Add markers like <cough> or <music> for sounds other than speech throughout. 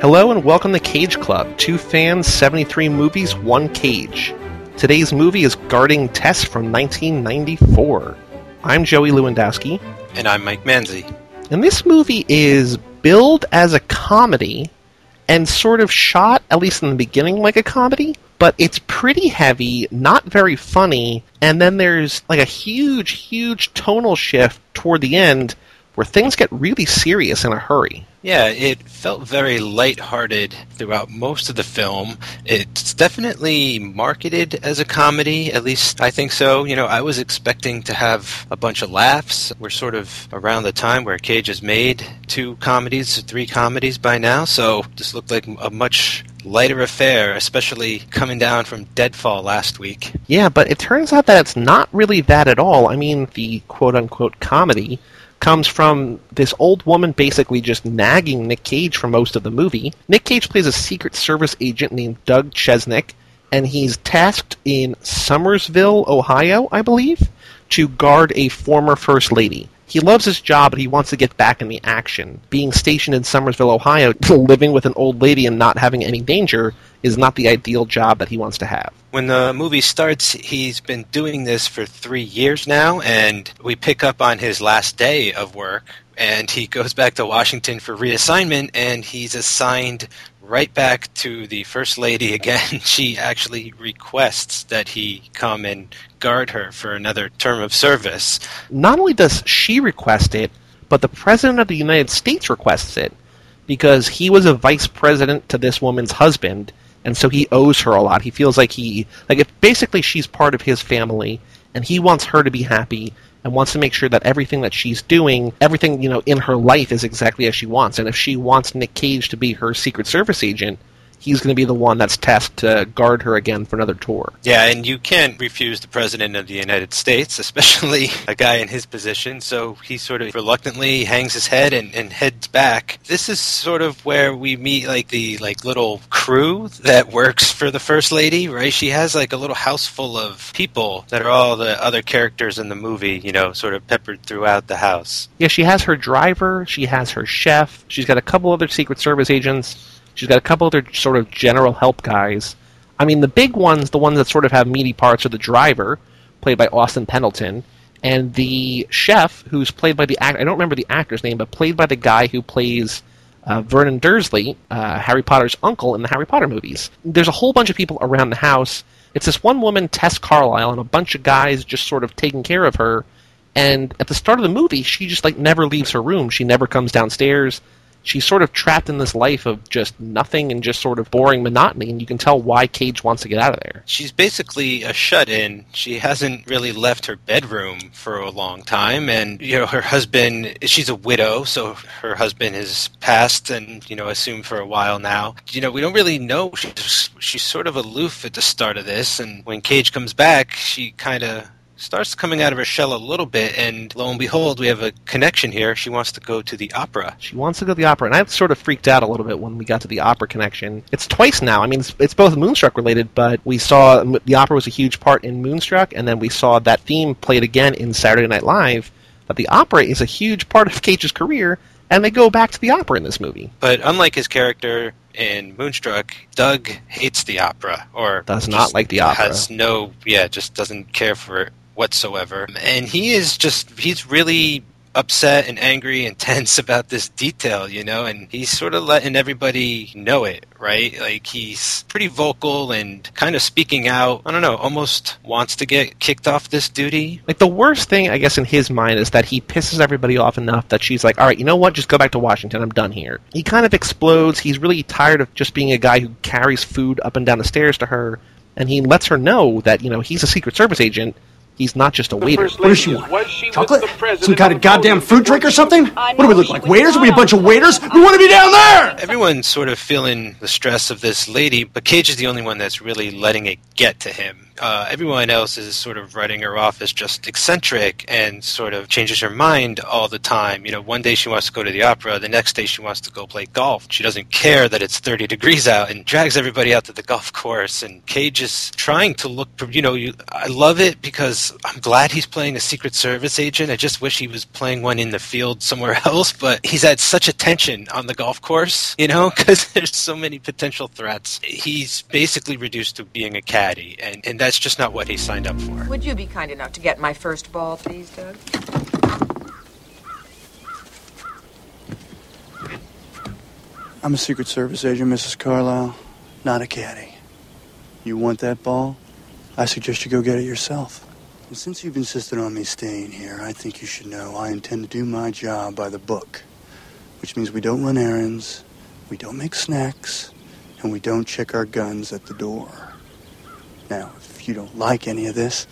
Hello and welcome to Cage Club. Two fans, 73 movies, one cage. Today's movie is Guarding Tess from 1994. I'm Joey Lewandowski. And I'm Mike Manzi. And this movie is billed as a comedy and sort of shot, at least in the beginning, like a comedy, but it's pretty heavy, not very funny, and then there's like a huge, huge tonal shift toward the end where things get really serious in a hurry. Yeah, it felt very light-hearted throughout most of the film. It's definitely marketed as a comedy, at least I think so. You know, I was expecting to have a bunch of laughs. We're sort of around the time where Cage has made two comedies, three comedies by now, so this looked like a much lighter affair, especially coming down from Deadfall last week. Yeah, but it turns out that it's not really that at all. I mean, the quote-unquote comedy comes from this old woman basically just nagging Nick Cage for most of the movie. Nick Cage plays a Secret Service agent named Doug Chesnick, and he's tasked in Somersville, Ohio, I believe, to guard a former First Lady. He loves his job, but he wants to get back in the action. Being stationed in Summersville, Ohio, <laughs> living with an old lady and not having any danger is not the ideal job that he wants to have. When the movie starts, he's been doing this for three years now, and we pick up on his last day of work, and he goes back to Washington for reassignment, and he's assigned right back to the First Lady again. <laughs> She actually requests that he come and guard her for another term of service. Not only does she request it, but the President of the United States requests it because he was a vice president to this woman's husband, and so he owes her a lot. He feels like he like if basically she's part of his family, and he wants her to be happy and wants to make sure that everything that she's doing, everything you know in her life is exactly as she wants. And if she wants Nick Cage to be her Secret Service agent, he's going to be the one that's tasked to guard her again for another tour. Yeah, and you can't refuse the President of the United States, <laughs> especially a guy in his position, so he sort of reluctantly hangs his head and, and heads back. This is sort of where we meet like the like little crew that works for the First Lady, right? She has like a little house full of people that are all the other characters in the movie, you know, sort of peppered throughout the house. Yeah, she has her driver, she has her chef, she's got a couple other Secret Service agents She's got a couple other sort of general help guys. I mean, the big ones, the ones that sort of have meaty parts, are the driver, played by Austin Pendleton, and the chef, who's played by the actor. I don't remember the actor's name, but played by the guy who plays uh, Vernon Dursley, uh, Harry Potter's uncle in the Harry Potter movies. There's a whole bunch of people around the house. It's this one woman, Tess Carlisle, and a bunch of guys just sort of taking care of her. And at the start of the movie, she just like never leaves her room. She never comes downstairs she's sort of trapped in this life of just nothing and just sort of boring monotony, and you can tell why Cage wants to get out of there. She's basically a shut-in. She hasn't really left her bedroom for a long time, and you know her husband. She's a widow, so her husband has passed, and you know assumed for a while now. You know we don't really know. She's she's sort of aloof at the start of this, and when Cage comes back, she kind of starts coming out of her shell a little bit, and lo and behold, we have a connection here. She wants to go to the opera. She wants to go to the opera, and I sort of freaked out a little bit when we got to the opera connection. It's twice now. I mean, it's, it's both Moonstruck related, but we saw the opera was a huge part in Moonstruck, and then we saw that theme played again in Saturday Night Live. But the opera is a huge part of Cage's career, and they go back to the opera in this movie. But unlike his character in Moonstruck, Doug hates the opera, or does not like the opera. Has no, yeah, just doesn't care for it whatsoever. And he is just, he's really upset and angry and <laughs> tense about this detail, you know, and he's sort of letting everybody know it, right? Like he's pretty vocal and kind of speaking out. I don't know, almost wants to get kicked off this duty. Like the worst thing, I guess, in his mind is that he pisses everybody off enough that she's like, all right, you know what? Just go back to Washington. I'm done here. He kind of explodes. He's really tired of just being a guy who carries food up and down the stairs to her. And he lets her know that, you know, he's a Secret Service agent He's not just a waiter. What does she want? Chocolate? Some kind of goddamn fruit drink or something? What do we look like? Waiters? Are we a bunch of waiters? We want to be down there! Everyone's sort of feeling the stress of this lady, but Cage is the only one that's really letting it get to him uh, everyone else is sort of writing her off as just eccentric and sort of changes her mind all the time. You know, one day she wants to go to the opera, the next day she wants to go play golf. She doesn't care that it's 30 degrees out and drags everybody out to the golf course. And Cage is trying to look, you know, you, I love it because guess I'm glad he's playing a Secret Service agent. I just wish he was playing one in the field somewhere <laughs> else, but he's had such attention on the golf course, you know, <laughs> because there's so many potential threats. He's basically reduced to being a caddy, and, and that's just not what he signed up for. Would you be kind enough to get my first ball, please, Doug? I'm a Secret Service agent, Mrs. Carlisle, not a caddy. You want that ball? I suggest you go get it yourself. Since you've insisted on me staying here, I think you should know I intend to do my job by the book, which means we don't run errands, we don't make snacks, and we don't check our guns at the door. Now, if you don't like any of this,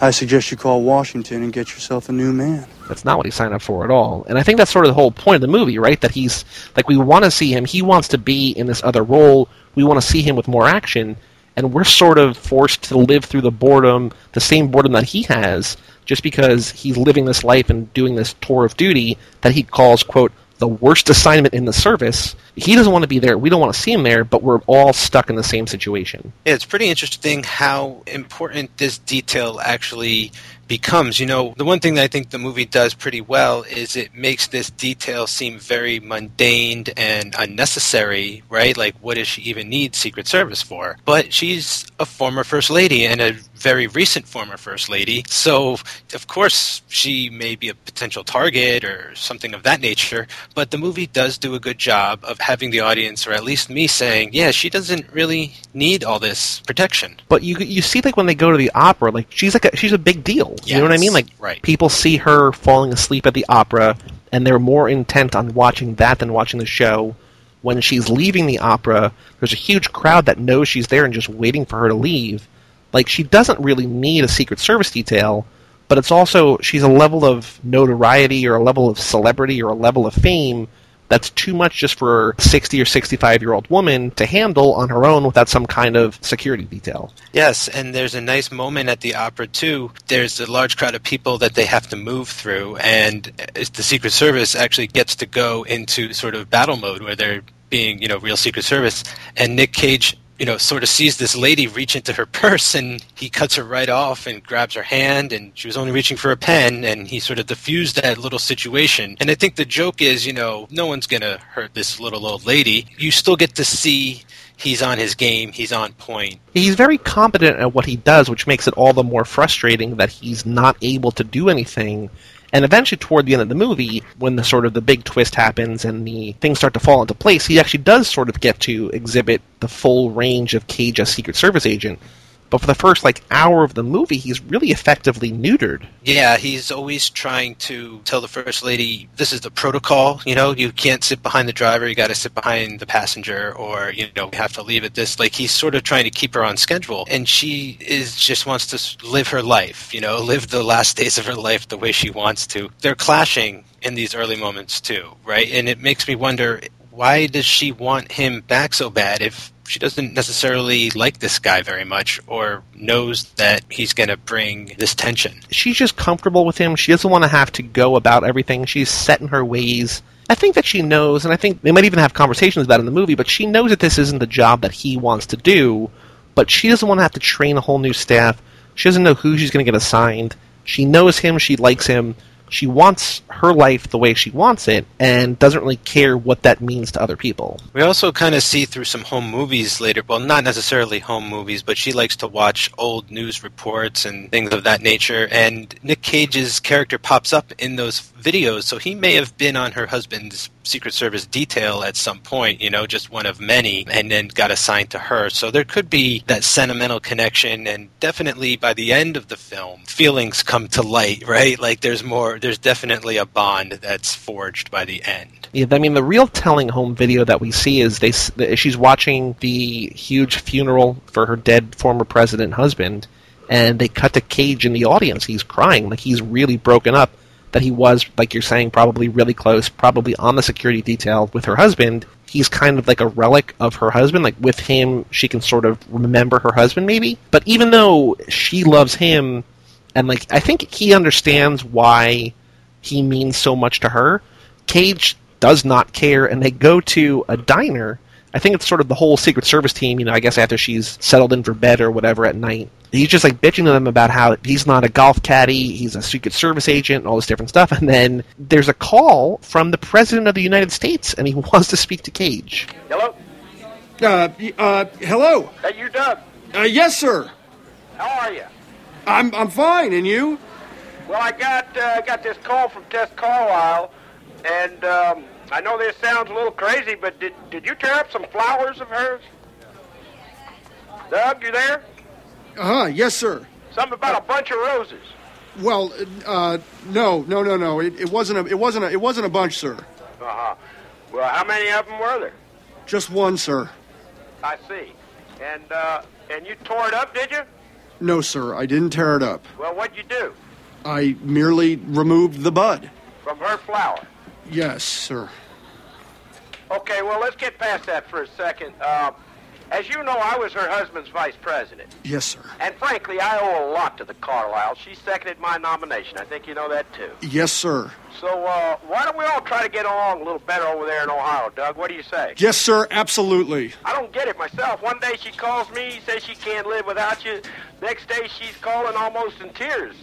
I suggest you call Washington and get yourself a new man. That's not what he signed up for at all. And I think that's sort of the whole point of the movie, right? That he's like we want to see him. He wants to be in this other role. We want to see him with more action and we're sort of forced to live through the boredom, the same boredom that he has, just because he's living this life and doing this tour of duty that he calls, quote, the worst assignment in the service. He doesn't want to be there. We don't want to see him there, but we're all stuck in the same situation. Yeah, it's pretty interesting how important this detail actually becomes. You know, the one thing that I think the movie does pretty well is it makes this detail seem very mundane and unnecessary, right? Like, what does she even need Secret Service for? But she's a former First Lady and a very recent former First Lady. So, of course, she may be a potential target or something of that nature. But the movie does do a good job of having the audience, or at least me, saying, yeah, she doesn't really need all this protection. But you you see, like, when they go to the opera, like, she's like a, she's a big deal. Yes, you know what I mean? Like, right. people see her falling asleep at the opera, and they're more intent on watching that than watching the show. When she's leaving the opera, there's a huge crowd that knows she's there and just waiting for her to leave. Like, she doesn't really need a Secret Service detail, but it's also, she's a level of notoriety or a level of celebrity or a level of fame that's too much just for a 60 or 65 year old woman to handle on her own without some kind of security detail. Yes, and there's a nice moment at the opera too. There's a large crowd of people that they have to move through, and the Secret Service actually gets to go into sort of battle mode where they're being, you know, real Secret Service, and Nick Cage you know, sort of sees this lady reach into her purse and he cuts her right off and grabs her hand and she was only reaching for a pen and he sort of diffused that little situation. And I think the joke is, you know, no one's going to hurt this little old lady. You still get to see he's on his game, he's on point. He's very competent at what he does, which makes it all the more frustrating that he's not able to do anything and eventually, toward the end of the movie, when the sort of the big twist happens and the things start to fall into place, he actually does sort of get to exhibit the full range of Cage as Secret Service agent. But for the first like hour of the movie, he's really effectively neutered. Yeah, he's always trying to tell the first lady this is the protocol. You know, you can't sit behind the driver; you got to sit behind the passenger, or you know, have to leave at this. Like he's sort of trying to keep her on schedule, and she is just wants to live her life. You know, live the last days of her life the way she wants to. They're clashing in these early moments too, right? And it makes me wonder why does she want him back so bad if she doesn't necessarily like this guy very much or knows that he's going to bring this tension. She's just comfortable with him. She doesn't want to have to go about everything. She's set in her ways. I think that she knows, and I think they might even have conversations about it in the movie, but she knows that this isn't the job that he wants to do, but she doesn't want to have to train a whole new staff. She doesn't know who she's going to get assigned. She knows him, she likes him, she wants her life the way she wants it and doesn't really care what that means to other people. We also kind of see through some home movies later, well, not necessarily home movies, but she likes to watch old news reports and things of that nature. And Nick Cage's character pops up in those videos, so he may have been on her husband's Secret Service detail at some point, you know, just one of many, and then got assigned to her. So there could be that sentimental connection, and definitely by the end of the film, feelings come to light, right? Like there's more, there's definitely a bond that's forged by the end. Yeah, I mean, the real telling home video that we see is they she's watching the huge funeral for her dead former president husband, and they cut to Cage in the audience. He's crying, like he's really broken up that he was, like you're saying, probably really close, probably on the security detail with her husband. He's kind of like a relic of her husband. Like with him, she can sort of remember her husband, maybe. But even though she loves him, and like I think he understands why he means so much to her, Cage does not care, and they go to a diner I think it's sort of the whole Secret Service team, you know, I guess after she's settled in for bed or whatever at night. He's just like bitching to them about how he's not a golf caddy, he's a Secret Service agent, and all this different stuff. And then there's a call from the President of the United States, and he <laughs> wants to speak to Cage. Hello? Uh, uh, hello. Hey, you Doug. Uh, yes, sir. How are you? I'm I'm fine, and you? Well, I got uh, got this call from Tess Carlisle, and um, I know this sounds a little crazy, but did did you tear up some flowers of hers? Doug, you there? Uh huh. Yes, sir. Something about a bunch of roses. Well, uh, no, no, no, no. It, it wasn't a it wasn't a it wasn't a bunch, sir. Uh huh. Well, how many of them were there? Just one, sir. I see. And uh, and you tore it up, did you? No, sir. I didn't tear it up. Well, what'd you do? I merely removed the bud. From her flower. Yes, sir. Okay, well, let's get past that for a second. Uh, as you know, I was her husband's vice president. Yes, sir. And frankly, I owe a lot to the Carlisle. She seconded my nomination. I think you know that, too. Yes, sir. So, uh, why don't we all try to get along a little better over there in Ohio, Doug? What do you say? Yes, sir. Absolutely. I don't get it myself. One day she calls me, says she can't live without you. Next day she's calling almost in tears.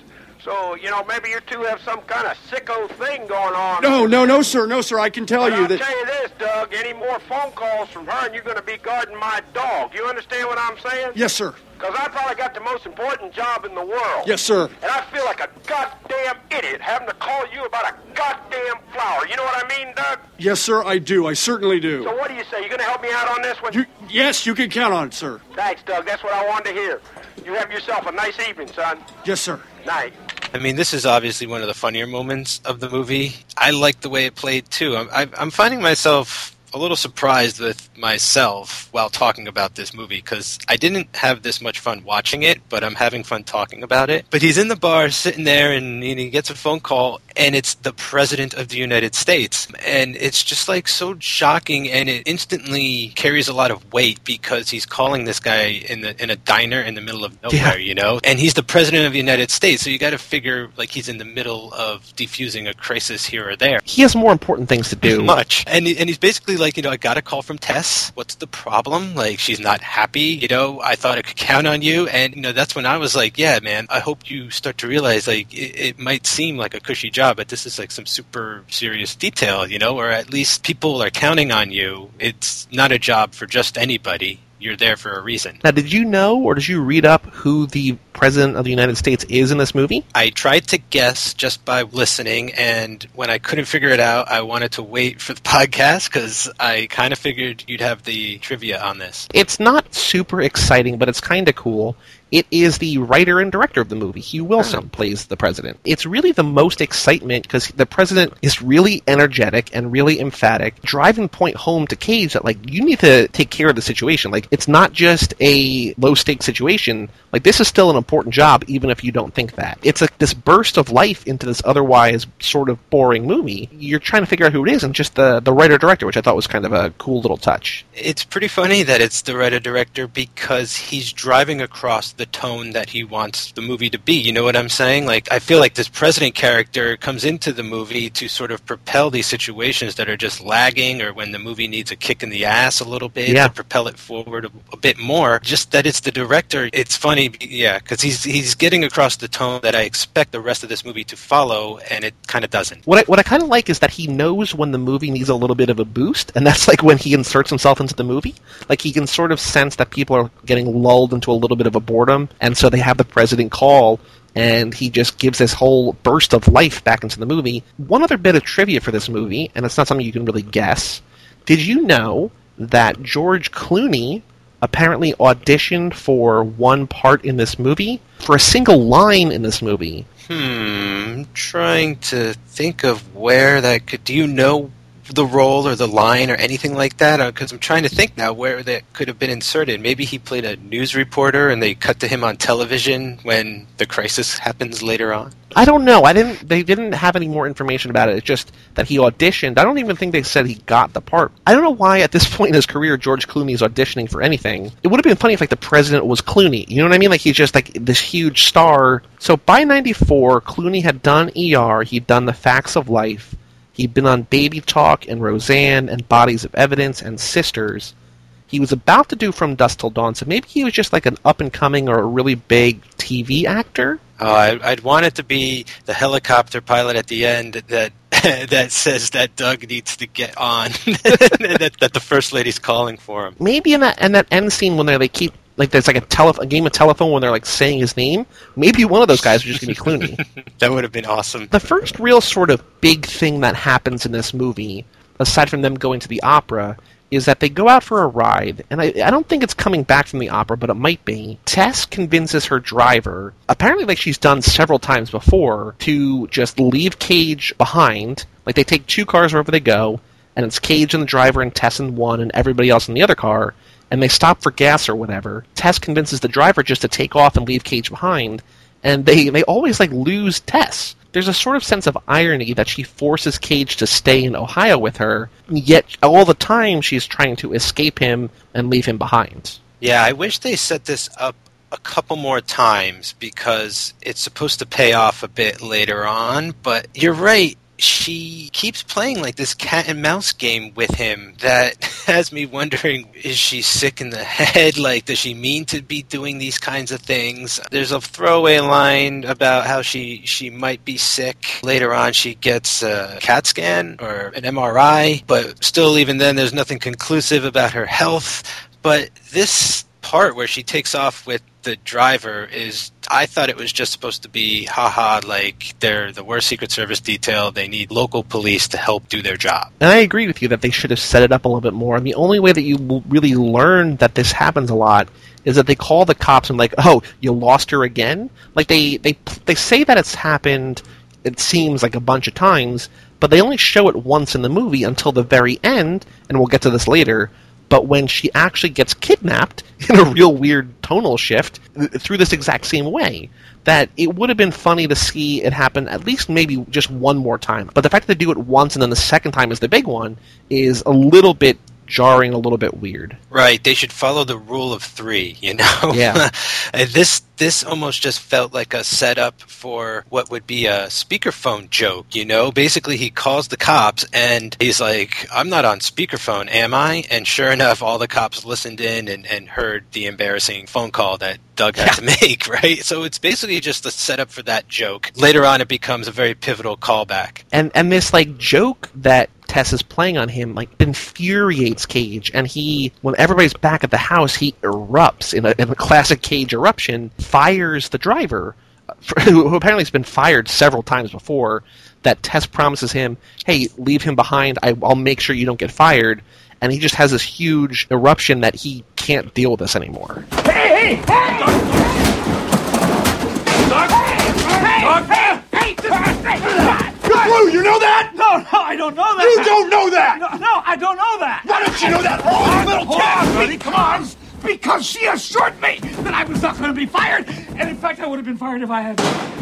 So, you know, maybe you two have some kind of sicko thing going on. No, no, no, sir. No, sir. I can tell But you I'll that. tell you this, Doug. Any more phone calls from her, and you're going to be guarding my dog. You understand what I'm saying? Yes, sir. Because I probably got the most important job in the world. Yes, sir. And I feel like a goddamn idiot having to call you about a goddamn flower. You know what I mean, Doug? Yes, sir. I do. I certainly do. So what do you say? You going to help me out on this one? You, yes, you can count on it, sir. Thanks, Doug. That's what I wanted to hear. You have yourself a nice evening, son. Yes, sir. Night. I mean, this is obviously one of the funnier moments of the movie. I like the way it played too. I'm, I'm finding myself a little surprised with myself while talking about this movie because I didn't have this much fun watching it, but I'm having fun talking about it. But he's in the bar sitting there and he gets a phone call and it's the President of the United States. And it's just like so shocking and it instantly carries a lot of weight because he's calling this guy in the in a diner in the middle of nowhere, Yeah. you know? And he's the President of the United States, so you got to figure like he's in the middle of defusing a crisis here or there. He has more important things to do. Much. And, and he's basically like, you know, I got a call from Tess. What's the problem? Like, she's not happy. You know, I thought I could count on you. And, you know, that's when I was like, yeah, man, I hope you start to realize, like, it, it might seem like a cushy job, but this is like some super serious detail, you know, or at least people are counting on you. It's not a job for just anybody. You're there for a reason. Now, did you know or did you read up who the President of the United States is in this movie? I tried to guess just by listening, and when I couldn't figure it out, I wanted to wait for the <laughs> podcast because I kind of figured you'd have the trivia on this. It's not super exciting, but it's kind of cool. It is the writer and director of the movie. Hugh Wilson oh. plays the president. It's really the most excitement because the president is really energetic and really emphatic, driving point home to Cage that like you need to take care of the situation. Like it's not just a low stakes situation. Like this is still an important job, even if you don't think that. It's like this burst of life into this otherwise sort of boring movie. You're trying to figure out who it is, and just the the writer director, which I thought was kind of a cool little touch. It's pretty funny that it's the writer director because he's driving across the tone that he wants the movie to be. You know what I'm saying? Like, I feel like this president character comes into the movie to sort of propel these situations that are just lagging or when the movie needs a kick in the ass a little bit Yeah. to propel it forward a, a bit more. Just that it's the director. It's funny, yeah, because he's, he's getting across the tone that I expect the rest of this movie to follow, and it kind of doesn't. What I, what I kind of like is that he knows when the movie needs a little bit of a boost, and that's like when he inserts himself into the movie. Like he can sort of sense that people are getting lulled into a little bit of a boredom, and so they have the president call, and he just gives this whole burst of life back into the movie. One other bit of trivia for this movie, and it's not something you can really guess. Did you know that George Clooney apparently auditioned for one part in this movie for a single line in this movie? Hmm, I'm trying to think of where that could. Do you know the role or the line or anything like that? Because I'm trying to think now where that could have been inserted. Maybe he played a news reporter and they cut to him on television when the crisis happens later on. I don't know. I didn't. They didn't have any more information about it. It's just that he auditioned. I don't even think they said he got the part. I don't know why at this <laughs> point in his career George Clooney is auditioning for anything. It would have been funny if like the president was Clooney. You know what I mean? Like he's just like this huge star. So by '94, Clooney had done ER. He'd done The Facts of Life. He'd been on Baby Talk and Roseanne and Bodies of Evidence and Sisters. he was about to do From Dusk Till Dawn, so maybe he was just like an up and coming or a really big TV actor. Oh, I, I'd want it to be the helicopter pilot at the end that <laughs> that says that Doug needs to get on, <laughs> that, that the first lady's calling for him. Maybe in that in that end scene when they they keep like there's like a tele- a game of telephone when they're like saying his name. Maybe one of those guys is just gonna be Clooney. <laughs> That would have been awesome. the first real sort of big thing that happens in this movie, aside from them going to the opera, is that they go out for a ride, and I, I don't think it's coming back from the opera, but it might be. Tess convinces her driver, apparently like she's done several times before, to just leave Cage behind. Like they take two cars wherever they go, and it's Cage and the driver and Tess in one, and everybody else in the other car, and they stop for gas or whatever. Tess convinces the driver just to take off and leave Cage behind, and they they always like lose Tess. There's a sort of sense of irony that she forces Cage to stay in Ohio with her, yet all the time she's trying to escape him and leave him behind. Yeah, I wish they set this up a couple more times because it's supposed to pay off a bit later on. But you're right. She keeps playing like this cat and mouse game with him that <laughs> has me wondering is she sick in the head? <laughs> Like, does she mean to be doing these kinds of things? There's a throwaway line about how she, she might be sick. Later on, she gets a CAT scan or an MRI, but still, even then, there's nothing conclusive about her health. But this part where she takes off with the driver is I thought it was just supposed to be haha like they're the worst secret service detail they need local police to help do their job. And I agree with you that they should have set it up a little bit more. And the only way that you really learn that this happens a lot is that they call the cops and like, "Oh, you lost her again." Like they they they say that it's happened. It seems like a bunch of times, but they only show it once in the movie until the very end, and we'll get to this later. But when she actually gets kidnapped <laughs> in a real weird tonal shift th- through this exact same way, that it would have been funny to see it happen at least maybe just one more time. But the fact that they do it once and then the second time is the big one is a little bit jarring, a little bit weird. Right, they should follow the rule of 3, you know. Yeah. <laughs> This this almost just felt like a setup for what would be a speakerphone joke, you know? Basically, he calls the cops and he's like, I'm not on speakerphone, am I? And sure enough, all the cops listened in and, and heard the embarrassing phone call that Doug had to make, <laughs> right? So it's basically just a setup for that joke. Later on, it becomes a very pivotal callback. and and this like joke that Tess is playing on him like infuriates Cage, and he when everybody's back at the house, he erupts in a, in a classic Cage eruption, fires the driver, <laughs> who apparently has been fired several times before. That Tess promises him, "Hey, leave him behind. I, I'll make sure you don't get fired." And he just has this huge eruption that he can't deal with this anymore. Hey, hey, hey! Hey, You're blue, you know that? No, no, I don't know that. You don't know that! No, no, I don't know that. Why don't you know that? Oh, little Hold on, cat! buddy, come on. Because she assured me that I was not going to be fired, and in fact, I would have been fired if I had,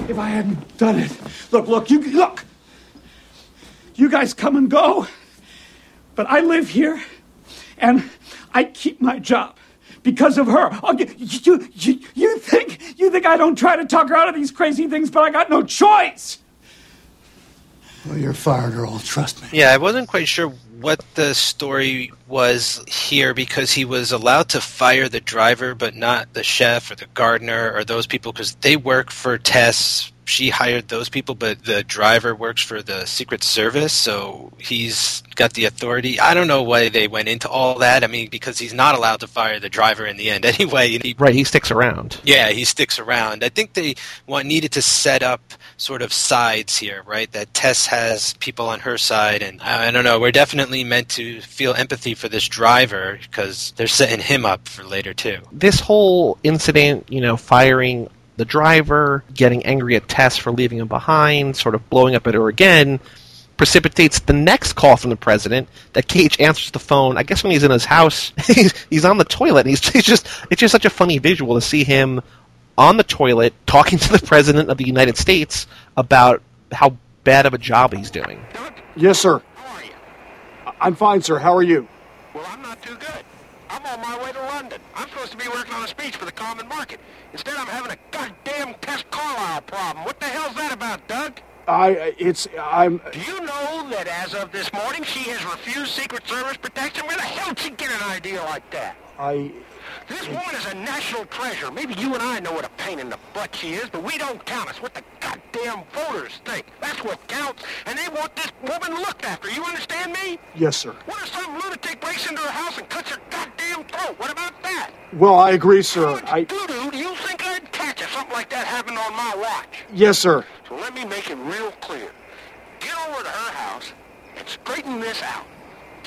if I hadn't done it. Look, look, you look. You guys come and go, but I live here, and I keep my job because of her. Oh, you, you, you, you think you think I don't try to talk her out of these crazy things, but I got no choice. Well, you're fired, Earl. Trust me. Yeah, I wasn't quite sure what the story was here because he was allowed to fire the driver, but not the chef or the gardener or those people because they work for Tess. She hired those people, but the driver works for the Secret Service, so he's got the authority. I don't know why they went into all that. I mean, because he's not allowed to fire the driver in the end <laughs> anyway. he- Right, he sticks around. yeah, he sticks around. I think they want needed to set up sort of sides here, right? That Tess has people on her side, and I, I don't know. We're definitely meant to feel empathy for this driver because they're setting him up for later too. this whole incident, you know, firing the driver, getting angry at Tess for leaving him behind, sort of blowing up at her again, precipitates the next call from the president that Cage answers the phone. I guess when he's in his house, <laughs> he's, he's on the toilet, and he's, he's just it's just such a funny visual to see him on the toilet talking to the president of the United States about how bad of a job he's doing. Yes, sir. How are you? I- I'm fine, sir. How are you? Well, I'm not too good. I'm on my way to London. I'm supposed to be working on a speech for the common market. Instead, I'm having a goddamn Tess Carlisle problem. What the hell's that about, Doug? I, it's, I'm. Do you know that as of this morning, she has refused Secret Service protection? Where the hell did she get an idea like that? I. This woman is a national treasure. Maybe you and I know what a pain in the butt she is, but we don't count. It's what the goddamn voters think. That's what counts, and they want this woman looked after. You understand me? Yes, sir. What if some lunatic breaks into her house and cuts her goddamn throat? What about that? Well, I agree, sir. I. doo-doo do you think I'd catch if something like that happened on my watch? Yes, sir. So let me make it real clear. Get over to her house and straighten this out.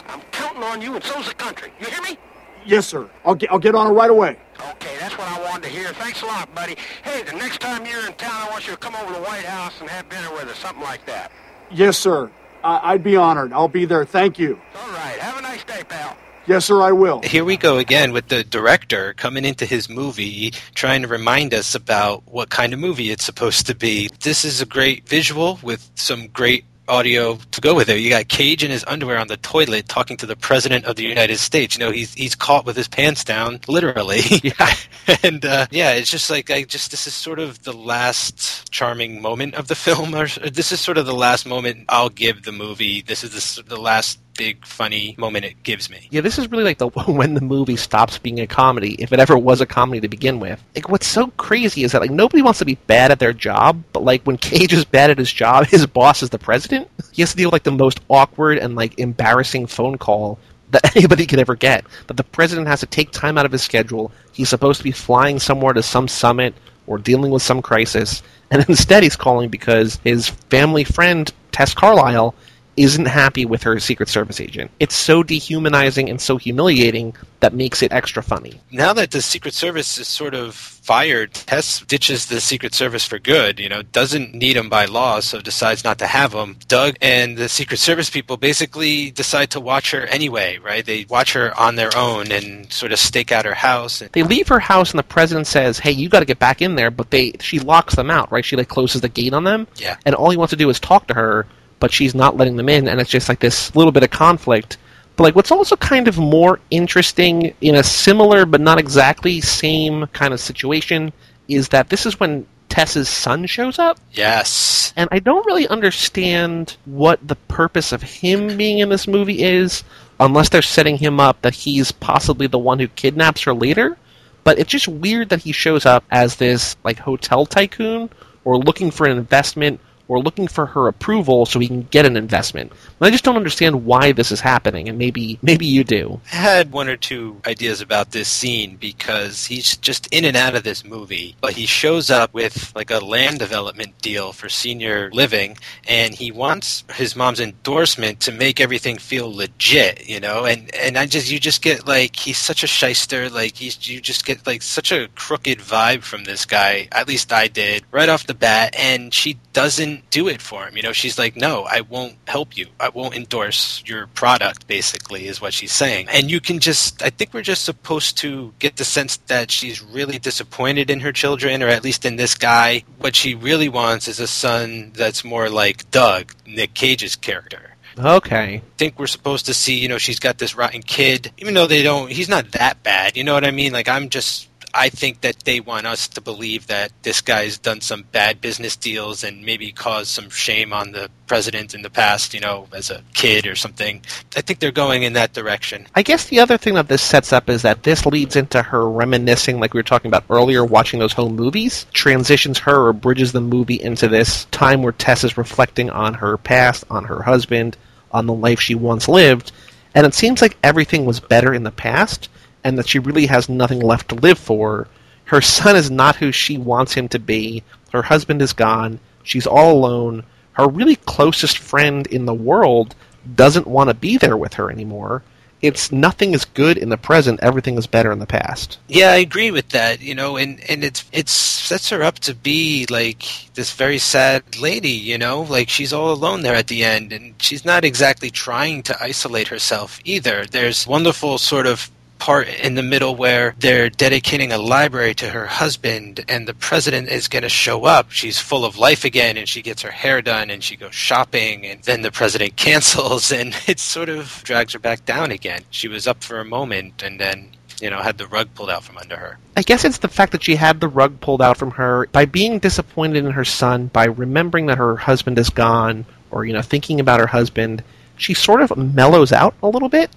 I'm counting on you, and so's the country. You hear me? Yes, sir. I'll get, I'll get on it right away. Okay, that's what I wanted to hear. Thanks a lot, buddy. Hey, the next time you're in town, I want you to come over to the White House and have dinner with us, something like that. Yes, sir. I, I'd be honored. I'll be there. Thank you. All right, have a nice day, pal. Yes, sir. I will. Here we go again with the director coming into his movie trying to remind us about what kind of movie it's supposed to be. This is a great visual with some great audio to go with it. You got Cage in his underwear on the toilet talking to the president of the United States. You know, he's he's caught with his pants down, literally. <laughs> Yeah. <laughs> and uh, yeah, it's just like I just this is sort of the last charming moment of the film, or this is sort of the last moment I'll give the movie. This is the, the last big funny moment it gives me. Yeah, this is really like the <laughs> when the movie stops being a comedy, if it ever was a comedy to begin with. Like, what's so crazy is that like nobody wants to be bad at their job, but like when <laughs> Cage is bad at his job, his boss is the president. <laughs> He has to deal with like the most awkward and like embarrassing phone call that anybody could ever get. That the president has to take time out of his schedule. He's supposed to be flying somewhere to some summit or dealing with some crisis, and instead he's calling because his family friend Tess Carlisle isn't happy with her Secret Service agent. It's so dehumanizing and so humiliating that makes it extra funny. now that the Secret Service is sort of fired, Tess ditches the Secret Service for good. You know, doesn't need them by law, so decides not to have them. Doug and the Secret Service people basically decide to watch her anyway, right? They watch her on their own and sort of stake out her house. And They leave her house and the president says, "Hey, you got to get back in there," but they she locks them out, right? She like closes the gate on them. Yeah. And all he wants to do is talk to her, but she's not letting them in and it's just like this little bit of conflict. But like what's also kind of more interesting in a similar but not exactly same kind of situation is that this is when Tess's son shows up. yes, And I don't really understand what the purpose of him being in this movie is, unless they're setting him up that he's possibly the one who kidnaps her later. But it's just weird that he shows up as this like hotel tycoon or looking for an investment or looking for her approval so he can get an investment. And I just don't understand why this is happening, and maybe maybe you do. I had one or two ideas about this scene because he's just in and out of this movie, but he shows up with like a land development deal for senior living and he wants his mom's endorsement to make everything feel legit, you know? And and I just you just get like he's such a shyster, like he's you just get like such a crooked vibe from this guy. At least I did right off the bat and she doesn't do it for him. You know, she's like, "No, I won't help you. I won't endorse your product." Basically, is what she's saying. And you can just, I think we're just supposed to get the sense that she's really disappointed in her children, or at least in this guy. What she really wants is a son that's more like Doug, Nick Cage's character. Okay. think we're supposed to see, you know, she's got this rotten kid, even though they don't, he's not that bad. You know what I mean? Like, I'm just, I think that they want us to believe that this guy's done some bad business deals and maybe caused some shame on the president in the past, you know, as a kid or something. I think they're going in that direction. I guess the other thing that this sets up is that this leads into her reminiscing, like we were talking about earlier, watching those home movies, transitions her or bridges the movie into this time where Tess is reflecting on her past, on her husband, on the life she once lived, and it seems like everything was better in the past, and that she really has nothing left to live for. Her son is not who she wants him to be. Her husband is gone. She's all alone. Her really closest friend in the world doesn't want to be there with her anymore. It's nothing is good in the present, everything is better in the past. Yeah, I agree with that. You know, and and it's it sets her up to be like this very sad lady. You know, like she's all alone there at the end, and she's not exactly trying to isolate herself either. There's wonderful sort of part in the middle where they're dedicating a library to her husband and the president is going to show up she's full of life again and she gets her hair done and she goes shopping and then the president <laughs> cancels and it sort of drags her back down again she was up for a moment and then you know, had the rug pulled out from under her. I guess it's the fact that she had the rug pulled out from her by being disappointed in her son, by remembering that her husband is gone, or you know, thinking about her husband. She sort of mellows out a little bit,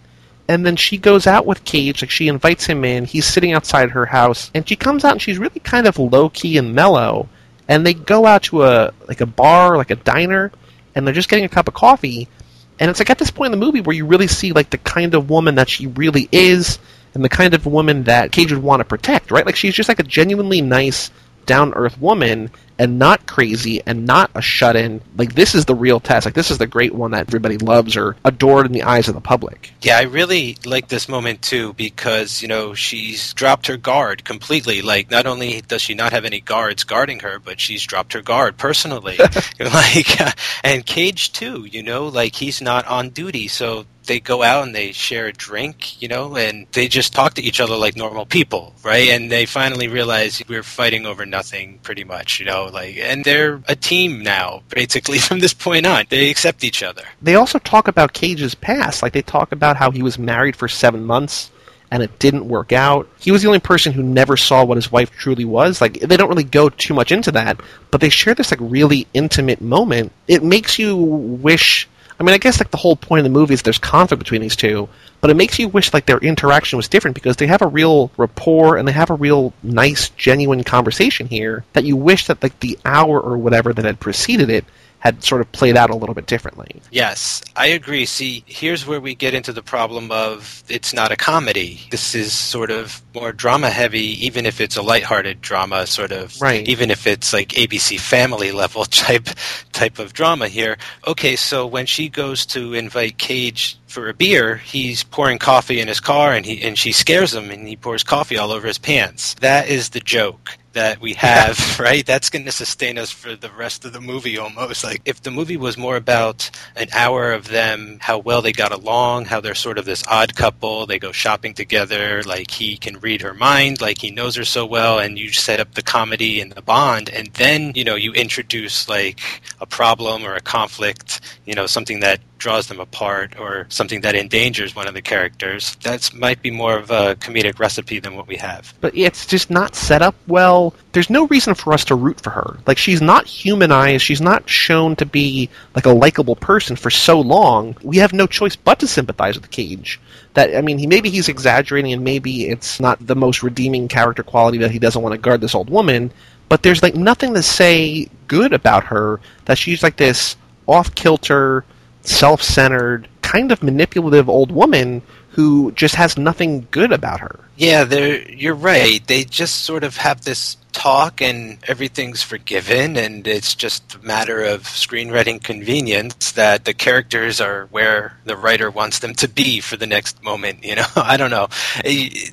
and then she goes out with Cage. Like she invites him in. He's sitting outside her house, and she comes out and she's really kind of low key and mellow. And they go out to a like a bar, like a diner, and they're just getting a cup of coffee. And it's like at this point in the movie where you really see like the kind of woman that she really is, and the kind of woman that Cage would want to protect, right? Like she's just like a genuinely nice, down earth woman, and not crazy and not a shut in. Like this is the real test. Like this is the great one that everybody loves or adored in the eyes of the public. Yeah, I really like this moment too because, you know, she's dropped her guard completely. Like not only does she not have any guards guarding her, but she's dropped her guard personally. <laughs> <laughs> like uh, and Cage too, you know, like he's not on duty, so they go out and they share a drink, you know, and they just talk to each other like normal people, right? And they finally realize we're fighting over nothing pretty much, you know, like and they're a team now, basically <laughs> from this point on. They accept each other. They also talk about Cage's past. Like they talk about how he was married for seven months and it didn't work out. He was the only person who never saw what his wife truly was. Like they don't really go too much into that, but they share this like really intimate moment. It makes you wish I mean, I guess like the whole point of the movie is there's conflict between these two, but it makes you wish like their interaction was different because they have a real rapport and they have a real nice, genuine conversation here that you wish that like the hour or whatever that had preceded it had sort of played out a little bit differently. Yes, I agree. See, here's where we get into the problem of it's not a comedy. This is sort of more drama heavy, even if it's a lighthearted drama, sort of. Right. Even if it's like ABC Family level <laughs> type type of drama here. Okay, so when she goes to invite Cage for a beer, he's pouring coffee in his car, and he and she scares him, and he pours coffee all over his pants. That is the joke that we <laughs> have, right? That's going to sustain us for the rest of the movie almost. Like if the movie was more about an hour of them, how well they got along, how they're sort of this odd couple, they go shopping together, like he can read her mind, like he knows her so well, and you set up the comedy and the bond, and then, you know, you introduce like a problem or a conflict, you know, something that draws them apart or something that endangers one of the characters. That might be more of a comedic recipe than what we have. But it's just not set up well. There's no reason for us to root for her. Like she's not humanized. She's not shown to be like a likable person for so long. We have no choice but to sympathize with Cage. That I mean, he maybe he's exaggerating, and maybe it's not the most redeeming character quality that he doesn't want to guard this old woman. But there's like nothing to say good about her. That she's like this off kilter self-centered, kind of manipulative old woman who just has nothing good about her. Yeah, you're right. They just sort of have this talk and everything's forgiven and it's just a matter of screenwriting convenience that the characters are where the writer wants them to be for the next moment, you know. <laughs> I don't know.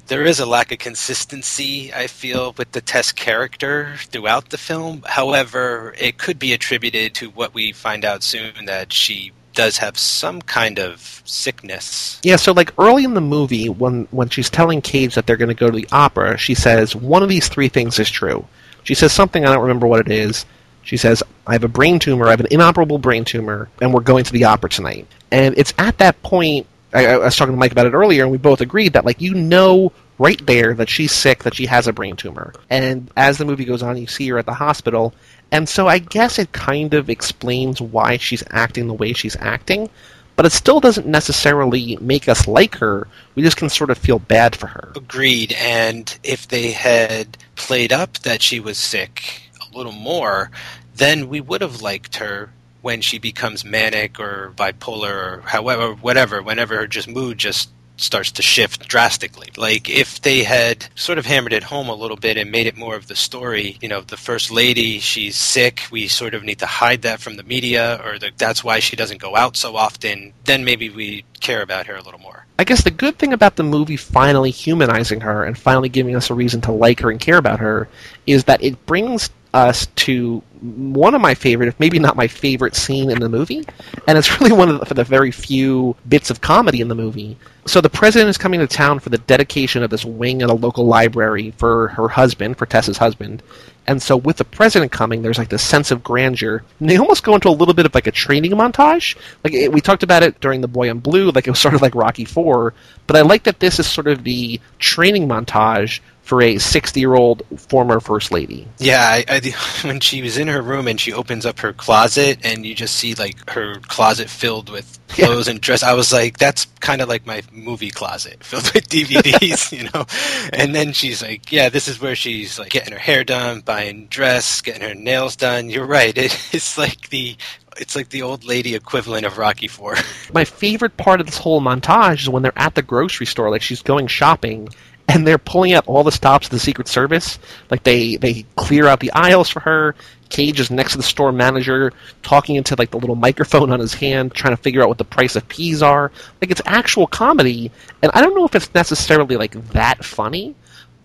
There is a lack of consistency I feel with the Tess character throughout the film. However, it could be attributed to what we find out soon that she does have some kind of sickness. Yeah, so like early in the movie, when when she's telling Cage that they're going to go to the opera, she says one of these three things is true. She says something I don't remember what it is. She says, "I have a brain tumor. I have an inoperable brain tumor, and we're going to the opera tonight." And it's at that point I, I was talking to Mike about it earlier, and we both agreed that like you know right there that she's sick, that she has a brain tumor. And as the movie goes on, you see her at the hospital, and so I guess it kind of explains why she's acting the way she's acting, but it still doesn't necessarily make us like her. We just can sort of feel bad for her. Agreed. And if they had played up that she was sick a little more, then we would have liked her when she becomes manic or bipolar or however whatever whenever her just mood just starts to shift drastically. Like if they had sort of hammered it home a little bit and made it more of the story, you know, the first lady, she's sick, we sort of need to hide that from the media or the, that's why she doesn't go out so often, then maybe we care about her a little more. I guess the good thing about the movie finally humanizing her and finally giving us a reason to like her and care about her is that it brings us to one of my favorite, if maybe not my favorite scene in the movie, and it's really one of the, the very few bits of comedy in the movie So the president is coming to town for the dedication of this wing at a local library for her husband, for Tess's husband. And so with the president coming, there's like this sense of grandeur. And they almost go into a little bit of like a training montage. Like it, we talked about it during the Boy in Blue, like it was sort of like Rocky Four. But I like that this is sort of the training montage for a 60 year old former first lady. Yeah, I, I, <laughs> when she was in her room and she opens up her closet and you just see like her closet filled with <laughs> clothes yeah. and dress, I was like, that's kind of like my movie closet <laughs> filled with DVDs, you know. And then she's like, yeah, this is where she's like getting her hair done, buying dress, getting her nails done. You're right. It, it's like the it's like the old lady equivalent of Rocky Four. My favorite part of this whole montage is when they're at the grocery store, like she's going shopping, and they're pulling out all the stops of the Secret Service. Like they they clear out the aisles for her. Cage is next to the store manager, talking into like the little microphone on his hand, trying to figure out what the price of peas are. Like it's actual comedy, and I don't know if it's necessarily like that funny,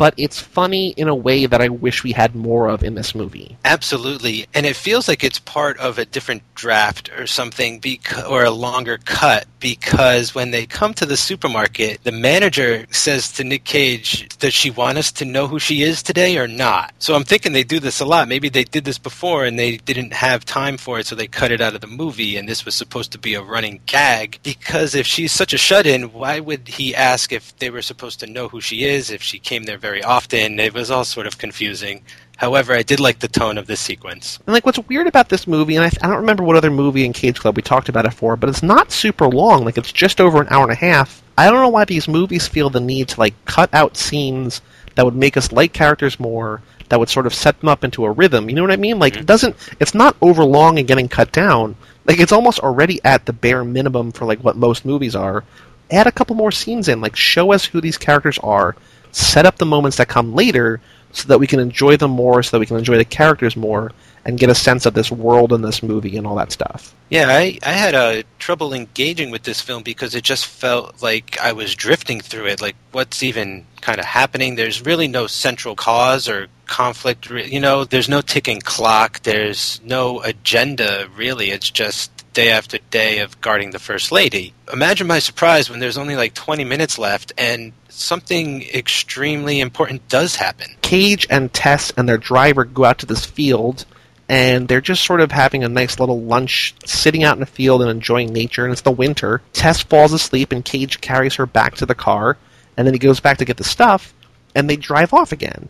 but it's funny in a way that I wish we had more of in this movie. Absolutely, and it feels like it's part of a different draft or something, or a longer cut. Because when they come to the supermarket, the manager says to Nick Cage, "Does she want us to know who she is today or not?" So I'm thinking they do this a lot. Maybe they did this before and they didn't have time for it, so they cut it out of the movie. And this was supposed to be a running gag. Because if she's such a shut-in, why would he ask if they were supposed to know who she is if she came there very very often. It was all sort of confusing. However, I did like the tone of this sequence. And like, what's weird about this movie, and I, I, don't remember what other movie in Cage Club we talked about it for, but it's not super long. Like, it's just over an hour and a half. I don't know why these movies feel the need to like cut out scenes that would make us like characters more, that would sort of set them up into a rhythm. You know what I mean? Like, mm-hmm. it doesn't. It's not over long and getting cut down. Like, it's almost already at the bare minimum for like what most movies are. Add a couple more scenes in, like show us who these characters are set up the moments that come later so that we can enjoy them more, so that we can enjoy the characters more, and get a sense of this world and this movie and all that stuff. Yeah, I, I had uh, trouble engaging with this film because it just felt like I was drifting through it. Like, what's even kind of happening? There's really no central cause or conflict. You know, there's no ticking clock. There's no agenda, really. It's just day after day of guarding the First Lady. Imagine my surprise when there's only like 20 minutes left and something extremely important does happen. Cage and Tess and their driver go out to this field and they're just sort of having a nice little lunch, sitting out in the field and enjoying nature, and it's the winter. Tess falls asleep, and Cage carries her back to the car, and then he goes back to get the stuff, and they drive off again.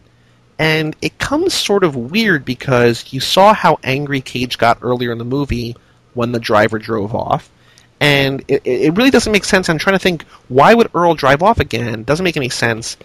And it comes sort of weird because you saw how angry Cage got earlier in the movie when the driver drove off. And it, it really doesn't make sense. I'm trying to think, why would Earl drive off again? Doesn't make any sense.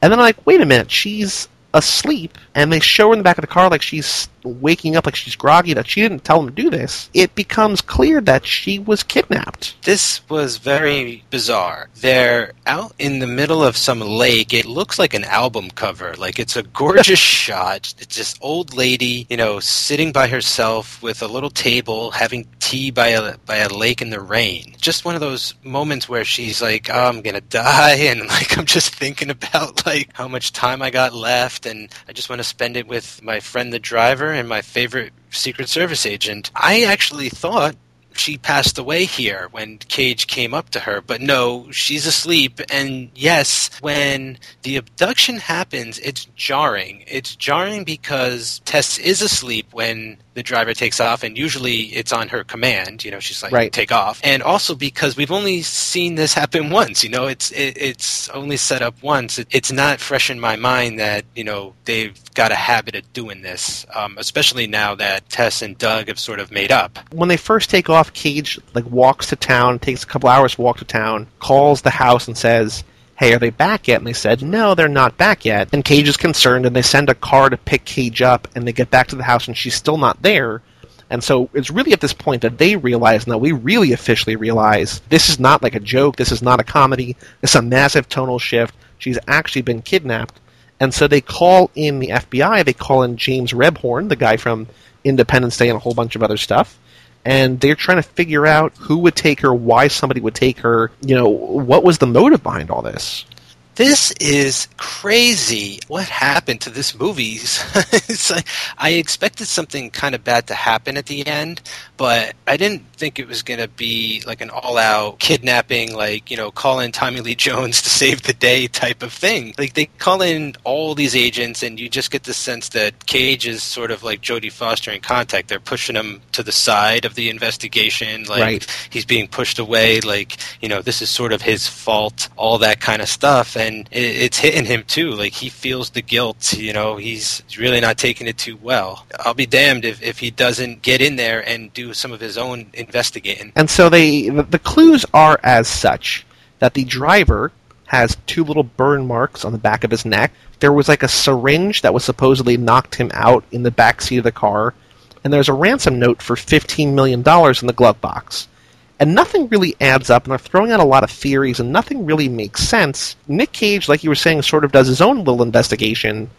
And then I'm like, wait a minute, she's asleep, and they show her in the back of the car like she's waking up, like she's groggy, that she didn't tell him to do this, it becomes clear that she was kidnapped. This was very bizarre. They're out in the middle of some lake. It looks like an album cover. Like it's a gorgeous <laughs> shot. It's this old lady, you know, sitting by herself with a little table, having tea by a by a lake in the rain. Just one of those moments where she's like, oh, "I'm gonna die," <laughs> and like I'm just thinking about like how much time I got left and I just want to spend it with my friend the driver and my favorite Secret Service agent. I actually thought she passed away here when Cage came up to her, but no, she's asleep. And yes, when the abduction happens, it's jarring. It's jarring because Tess is asleep when the driver takes off, and usually it's on her command. You know, she's like, right. "Take off," and also because we've only seen this happen once. You know, it's it, it's only set up once. It, it's not fresh in my mind that you know they've got a habit of doing this, um, especially now that Tess and Doug have sort of made up. When they first take off, Cage like walks to town, takes a couple hours to walk to town, calls the house, and says hey, are they back yet? And they said, no, they're not back yet. And Cage is concerned, and they send a car to pick Cage up, and they get back to the house, and she's still not there. And so it's really at this point that they realize, now we really officially realize, this is not like a joke, this is not a comedy, is a massive tonal shift. She's actually been kidnapped. And so they call in the FBI, they call in James Rebhorn, the guy from Independence Day and a whole bunch of other stuff and they're trying to figure out who would take her, why somebody would take her. You know, what was the motive behind all this? This is crazy. What happened to this movie? <laughs> like I expected something kind of bad to happen at the end, but I didn't think it was going to be like an all-out kidnapping, like you know, call in Tommy Lee Jones <laughs> to save the day type of thing. Like they call in all these agents, and you just get the sense that Cage is sort of like Jodie Foster in Contact. They're pushing him to the side of the investigation, like Right. he's being pushed away, like you know, this is sort of his fault, all that kind of stuff, and it, it's hitting him too. Like he feels the guilt. You know, he's really not taking it too well. I'll be damned if, if he doesn't get in there and do some of his own investigating. And so they the, clues are as such that the driver has two little burn marks on the back of his neck. There was like a syringe that was supposedly knocked him out in the back seat of the car, and there's a ransom note for fifteen million dollars in the glove box. And nothing really adds up, and they're throwing out a lot of theories, and nothing really makes sense. Nick Cage, like you were saying, sort of does his own little investigation,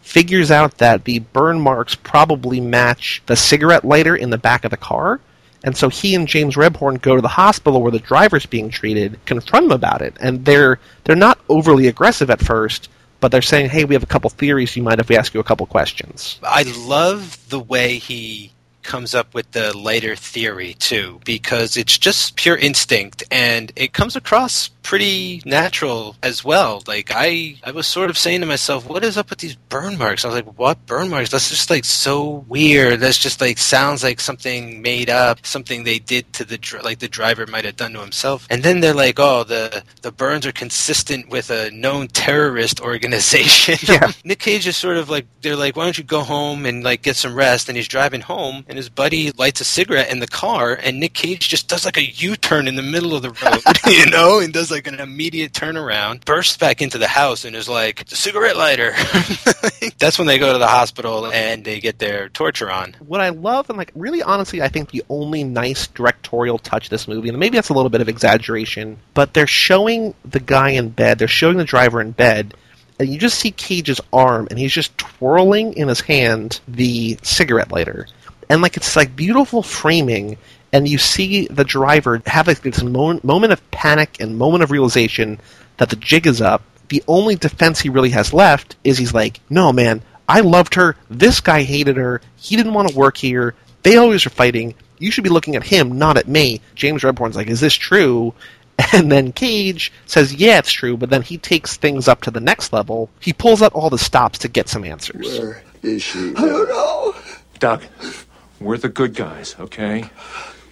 figures out that the burn marks probably match the cigarette lighter in the back of the car. And so he and James Rebhorn go to the hospital where the driver's being treated, confront him about it, and they're they're not overly aggressive at first, but they're saying, "Hey, we have a couple theories. You mind if we ask you a couple questions?" I love the way he comes up with the lighter theory too because it's just pure instinct and it comes across pretty natural as well. Like i i was sort of saying to myself what is up with these burn marks? I was like what burn marks? That's just like so weird. That's just like sounds like something made up something they did to the dr- like the driver might have done to himself. And then they're like oh the the burns are consistent with a known terrorist organization. <laughs> Yeah. Nick Cage is sort of like they're like, why don't you go home and like get some rest? And he's driving home, and his buddy lights a cigarette in the car, and Nick Cage just does like a U-turn in the middle of the road, <laughs> you know, and does like an immediate turnaround, bursts back into the house, and is like, "It's a cigarette lighter." <laughs> That's when they go to the hospital and they get their torture on. what I love, and like really honestly, I think the only nice directorial touch this movie, and maybe that's a little bit of exaggeration, but they're showing the guy in bed, they're showing the driver in bed, and you just see Cage's arm, and he's just twirling in his hand the cigarette lighter, and like it's like beautiful framing. And you see the driver have like, this moment, moment of panic and moment of realization that the jig is up. The only defense he really has left is he's like, no, man, I loved her. This guy hated her. He didn't want to work here. They always are fighting. You should be looking at him, not at me. James Rebhorn's like, is this true? <laughs> And then Cage says, yeah, it's true, but then he takes things up to the next level. He pulls out all the stops to get some answers. Where is she? I don't know. Doug, we're the good guys, okay?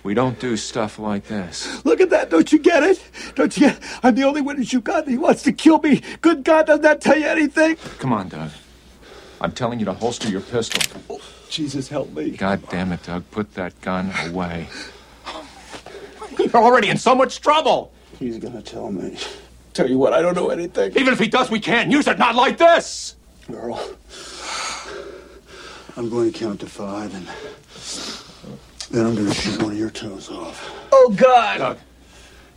We don't do stuff like this. Look at that. Don't you get it? Don't you get I'm the only witness you've got. And he wants to kill me. Good God, doesn't that tell you anything? Come on, Doug. I'm telling you to holster your pistol. Jesus, help me. God damn it, Doug. Put that gun away. You're already in so much trouble. He's gonna tell me. Tell you what, I don't know anything. Even if he does, we can't use it. Not like this. Earl, I'm going to count to five, and then I'm going to shoot one of your toes off. Oh, God. Doug.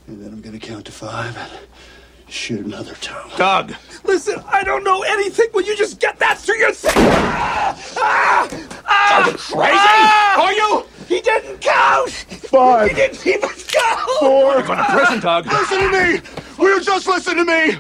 And then I'm going to count to five and shoot another toe. Doug. Listen, I don't know anything. Will you just get that through your thing? Ah! Ah! Ah! Are you crazy? Ah! Are you? He didn't count. Five. He didn't even count. Four. You're going to prison, Doug. Listen to me! Will you just listen to me?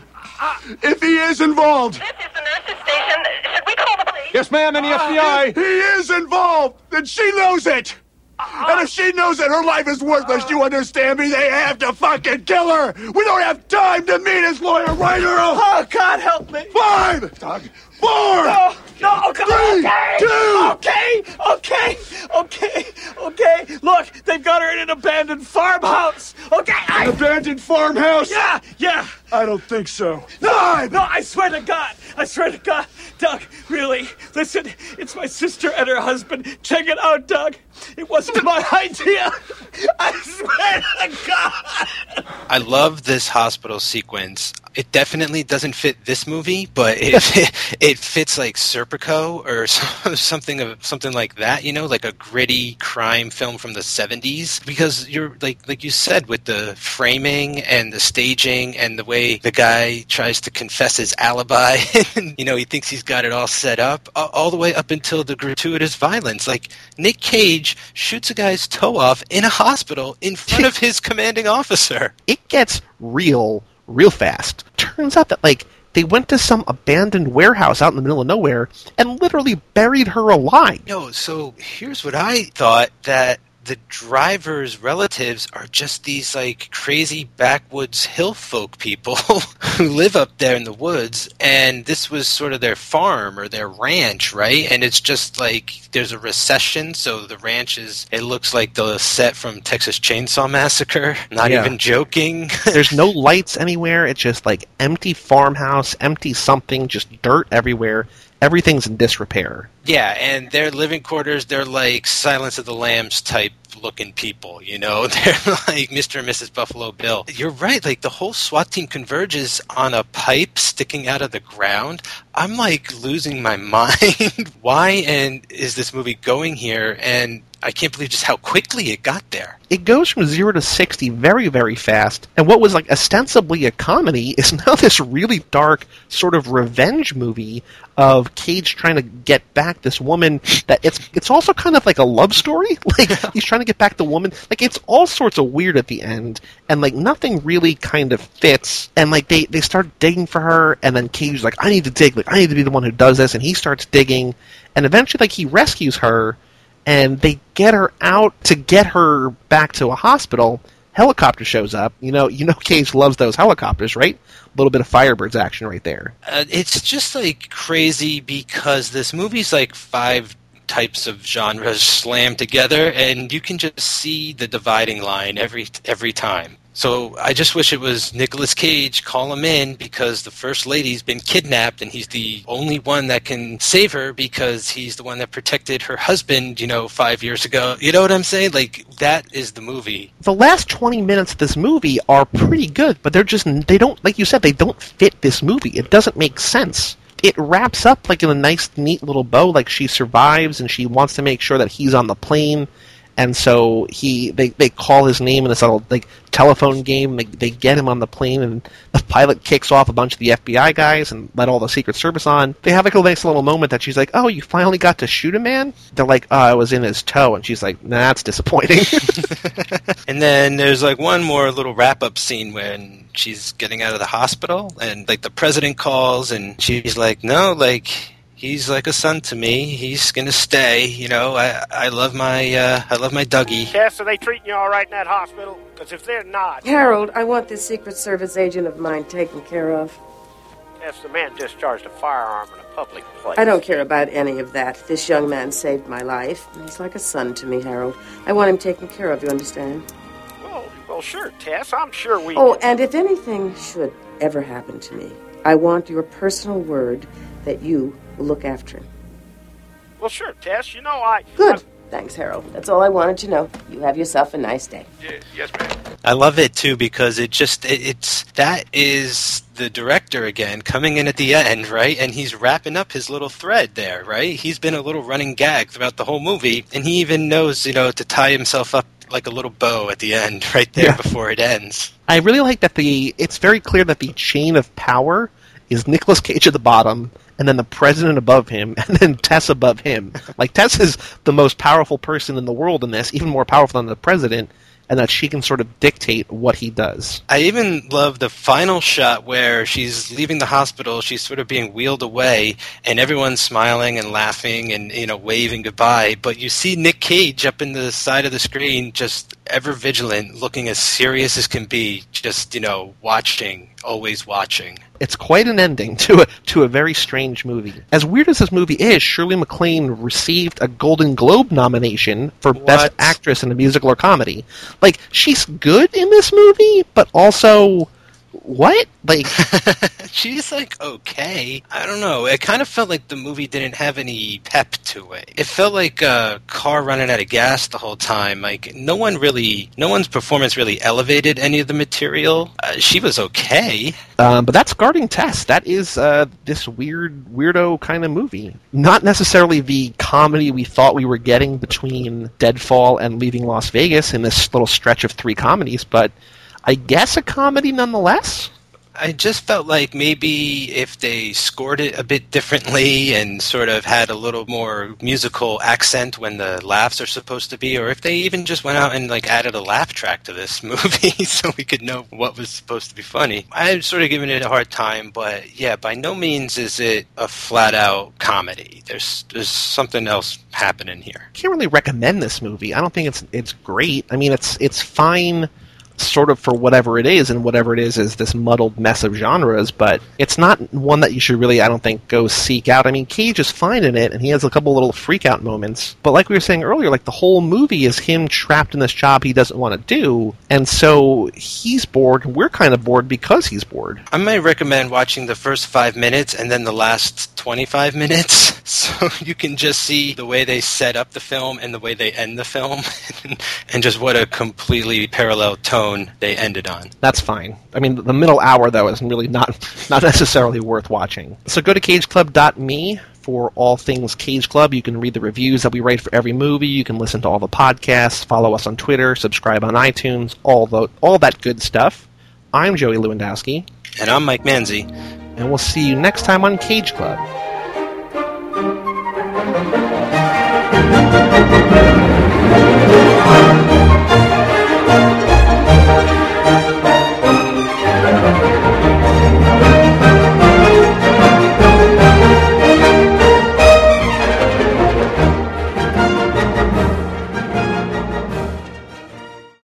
If he is involved, This is the nurse's station. Should we call the police? Yes, ma'am, in the FBI. he is involved, then she knows it. Uh-huh. And if she knows that her life is worthless, you understand me? They have to fucking kill her. We don't have time to meet his lawyer, right, Earl? Oh, God, help me. Five. Doug. Four. No, no, come. Three, Okay. two. Okay, okay, okay, okay. Look, they've got her in an abandoned farmhouse. Okay, I. Abandoned farmhouse. Yeah, yeah. I don't think so. No, Five. no, I swear to God. I swear to God. Doug, really, listen, it's my sister and her husband. Check it out, Doug. It wasn't my <laughs> idea. I swear to God. I love this hospital sequence. It definitely doesn't fit this movie, but it <laughs> it fits like Serpico or <laughs> something of something like that. You know, like a gritty crime film from the '70s. Because you're like like you said with the framing and the staging and the way the guy tries to confess his alibi. <laughs> and, you know, he thinks he's got it all set up, all the way up until the gratuitous violence. Like Nick Cage shoots a guy's toe off in a hospital in front of his commanding officer. it gets real real fast. Turns out that like they went to some abandoned warehouse out in the middle of nowhere and literally buried her alive. No, so here's what I thought that the driver's relatives are just these like crazy backwoods hill folk people <laughs> who live up there in the woods and this was sort of their farm or their ranch right and it's just like there's a recession so the ranch is it looks like the set from texas chainsaw massacre <laughs> not Yeah. even joking <laughs> There's no lights anywhere. It's just like empty farmhouse, empty something, just dirt everywhere. Everything's in disrepair. Yeah, and their living quarters, they're like Silence of the Lambs type looking people, you know? <laughs> They're like Mr. and Mrs. Buffalo Bill. You're right, like the whole SWAT team converges on a pipe sticking out of the ground. I'm like losing my <laughs> mind. Why and is this movie going here? And I can't believe just how quickly it got there. It goes from zero to sixty very, very fast. And what was like ostensibly a comedy <laughs> is now this really dark sort of revenge movie of Cage trying to get back this woman that it's it's also kind of like a love story. Like he's trying to get back the woman. Like it's all sorts of weird at the end and like nothing really kind of fits. And like they, they start digging for her and then Cage's like, I need to dig, like I need to be the one who does this and he starts digging and eventually like he rescues her and they get her out to get her back to a hospital. Helicopter shows up. You know, you know, Cage loves those helicopters, right? A little bit of Firebirds action right there. Uh, it's just like crazy because this movie's like five types of genres slammed together and you can just see the dividing line every every time so i just wish it was Nicolas cage call him in because the first lady's been kidnapped and he's the only one that can save her because he's the one that protected her husband you know five years ago you know what i'm saying like that is the movie The last 20 minutes of this movie are pretty good, but they're just, they don't, like you said, they don't fit this movie. It doesn't make sense. It wraps up like in a nice, neat little bow, like she survives and she wants to make sure that he's on the plane. And so he, they, they call his name in this little like telephone game. They, they get him on the plane, and the pilot kicks off a bunch of the FBI guys and let all the Secret Service on. They have like a nice little moment that she's like, "Oh, you finally got to shoot a man." They're like, uh, "Oh, I was in his toe," and she's like, "Nah, that's disappointing." <laughs> <laughs> And then there's like one more little wrap up scene when she's getting out of the hospital and like the president calls and she's like, No, like he's like a son to me. He's gonna stay, you know, I I love my uh I love my Dougie. Tess, are they treating you all right in that hospital? Because if they're not, Harold, I want this Secret Service agent of mine taken care of. Tess, the man discharged a firearm in a public place. I don't care about any of that. This young man saved my life. He's like a son to me, Harold. I want him taken care of, you understand? Well, well, sure, Tess. I'm sure we. Oh, and if anything should ever happen to me, I want your personal word that you will look after him. Well, sure, Tess. You know I. Good. Thanks, Harold. That's all I wanted to know. You have yourself a nice day. Yes, yes, ma'am. I love it too because it just it, it's that is the director again coming in at the end, right? And he's wrapping up his little thread there, right? He's been a little running gag throughout the whole movie, and he even knows, you know, to tie himself up like a little bow at the end, <laughs> right there Yeah. before it ends. I really like that the it's very clear that the chain of power is Nicolas Cage at the bottom, and then the president above him, <laughs> and then Tess above him. Like Tess is the most powerful person in the world in this, even more powerful than the president, and that she can sort of dictate what he does. I even love the final shot where she's leaving the hospital. She's sort of being wheeled away, and everyone's smiling and laughing and you know waving goodbye. But you see Nick Cage up in the side of the screen, just ever vigilant, looking as serious as can be, just you know watching, always watching. It's quite an ending <laughs> to a to a very strange movie. As weird as this movie is, Shirley MacLaine received a Golden Globe nomination for Best Actress in a Musical or Comedy. Like she's good in this movie, but also what? Like <laughs> <laughs> She's like okay. I don't know. It kind of felt like the movie didn't have any pep to it. It felt like a car running out of gas the whole time. Like no one really, no one's performance really elevated any of the material. Uh, she was okay. Um, but that's Guarding Tess. That is uh, this weird, weirdo kind of movie. Not necessarily the comedy we thought we were getting between Deadfall and Leaving Las Vegas in this little stretch of three comedies, but I guess a comedy nonetheless. I just felt like maybe if they scored it a bit differently and sort of had a little more musical accent when the laughs are supposed to be, or if they even just went out and like added a laugh track to this <laughs> movie so we could know what was supposed to be funny. I'm sort of giving it a hard time, but yeah, by no means is it a flat out comedy. There's there's something else happening here. can't really recommend this movie. I don't think it's it's great. I mean, it's it's fine sort of for whatever it is, and whatever it is is this muddled mess of genres, but it's not one that you should really, I don't think, go seek out. I mean, Cage is fine in it, and he has a couple little freak out moments, but like we were saying earlier, like the whole movie is him trapped in this job he doesn't want to do, and so he's bored, and we're kind of bored because he's bored. I might recommend watching the first five minutes and then the last 25 minutes <laughs> so you can just see the way they set up the film and the way they end the film <laughs> and just what a completely parallel tone they ended on. That's fine. I mean, the middle hour though is really not <laughs> not necessarily worth watching. So go to cageclub.me for all things Cage Club. You can read the reviews that we write for every movie. You can listen to all the podcasts, follow us on Twitter, subscribe on iTunes, all the all that good stuff. I'm Joey Lewandowski, and I'm Mike Manzi, and we'll see you next time on Cage Club.